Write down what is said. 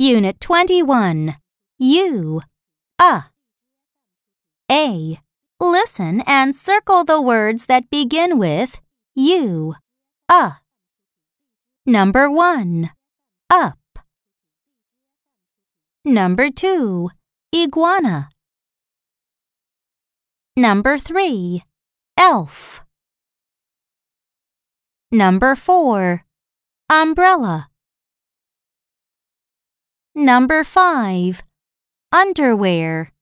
Unit 21. U. A. A. Listen and circle the words that begin with U. A. Number 1. Up. Number 2. Iguana. Number 3. Elf. Number 4. Umbrella. Number 5. Underwear.